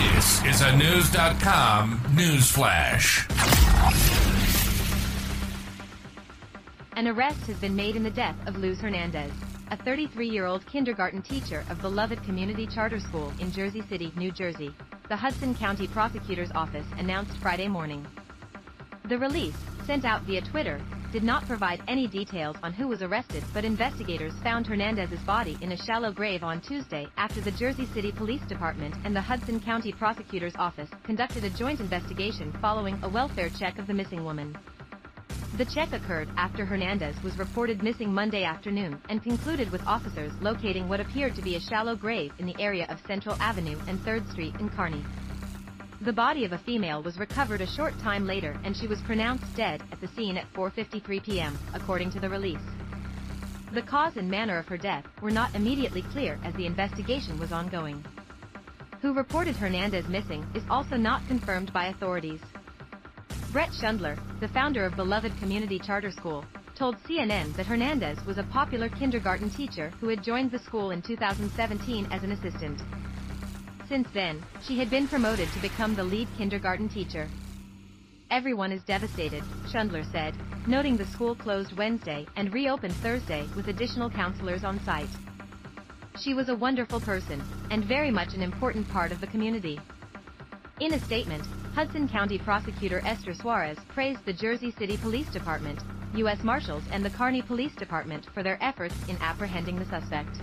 This is a News.com news flash. An arrest has been made in the death of Luz Hernandez, a 33-year-old kindergarten teacher of Beloved Community Charter School in Jersey City, New Jersey. The Hudson County Prosecutor's Office announced Friday morning. The release, sent out via Twitter, did not provide any details on who was arrested but investigators found Hernandez's body in a shallow grave on Tuesday after the Jersey City Police Department and the Hudson County Prosecutor's Office conducted a joint investigation following a welfare check of the missing woman. The check occurred after Hernandez was reported missing Monday afternoon and concluded with officers locating what appeared to be a shallow grave in the area of Central Avenue and 3rd Street in Kearny. The body of a female was recovered a short time later and she was pronounced dead at the scene at 4.53 p.m., according to the release. The cause and manner of her death were not immediately clear as the investigation was ongoing. Who reported Hernandez missing is also not confirmed by authorities. Bret Schundler, the founder of Beloved Community Charter School, told CNN that Hernandez was a popular kindergarten teacher who had joined the school in 2017 as an assistant. Since then, she had been promoted to become the lead kindergarten teacher. Everyone is devastated, Schundler said, noting the school closed Wednesday and reopened Thursday with additional counselors on site. She was a wonderful person, and very much an important part of the community. In a statement, Hudson County Prosecutor Esther Suarez praised the Jersey City Police Department, U.S. Marshals and the Kearny Police Department for their efforts in apprehending the suspect.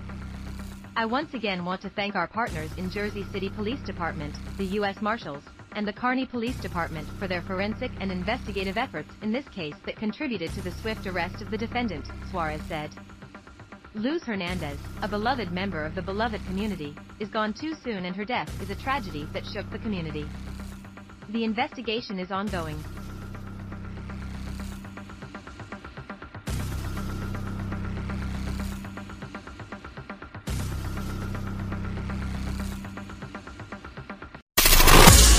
I once again want to thank our partners in Jersey City Police Department, the U.S. Marshals, and the Kearny Police Department for their forensic and investigative efforts in this case that contributed to the swift arrest of the defendant, Suarez said. Luz Hernandez, a beloved member of the beloved community, is gone too soon and her death is a tragedy that shook the community. The investigation is ongoing.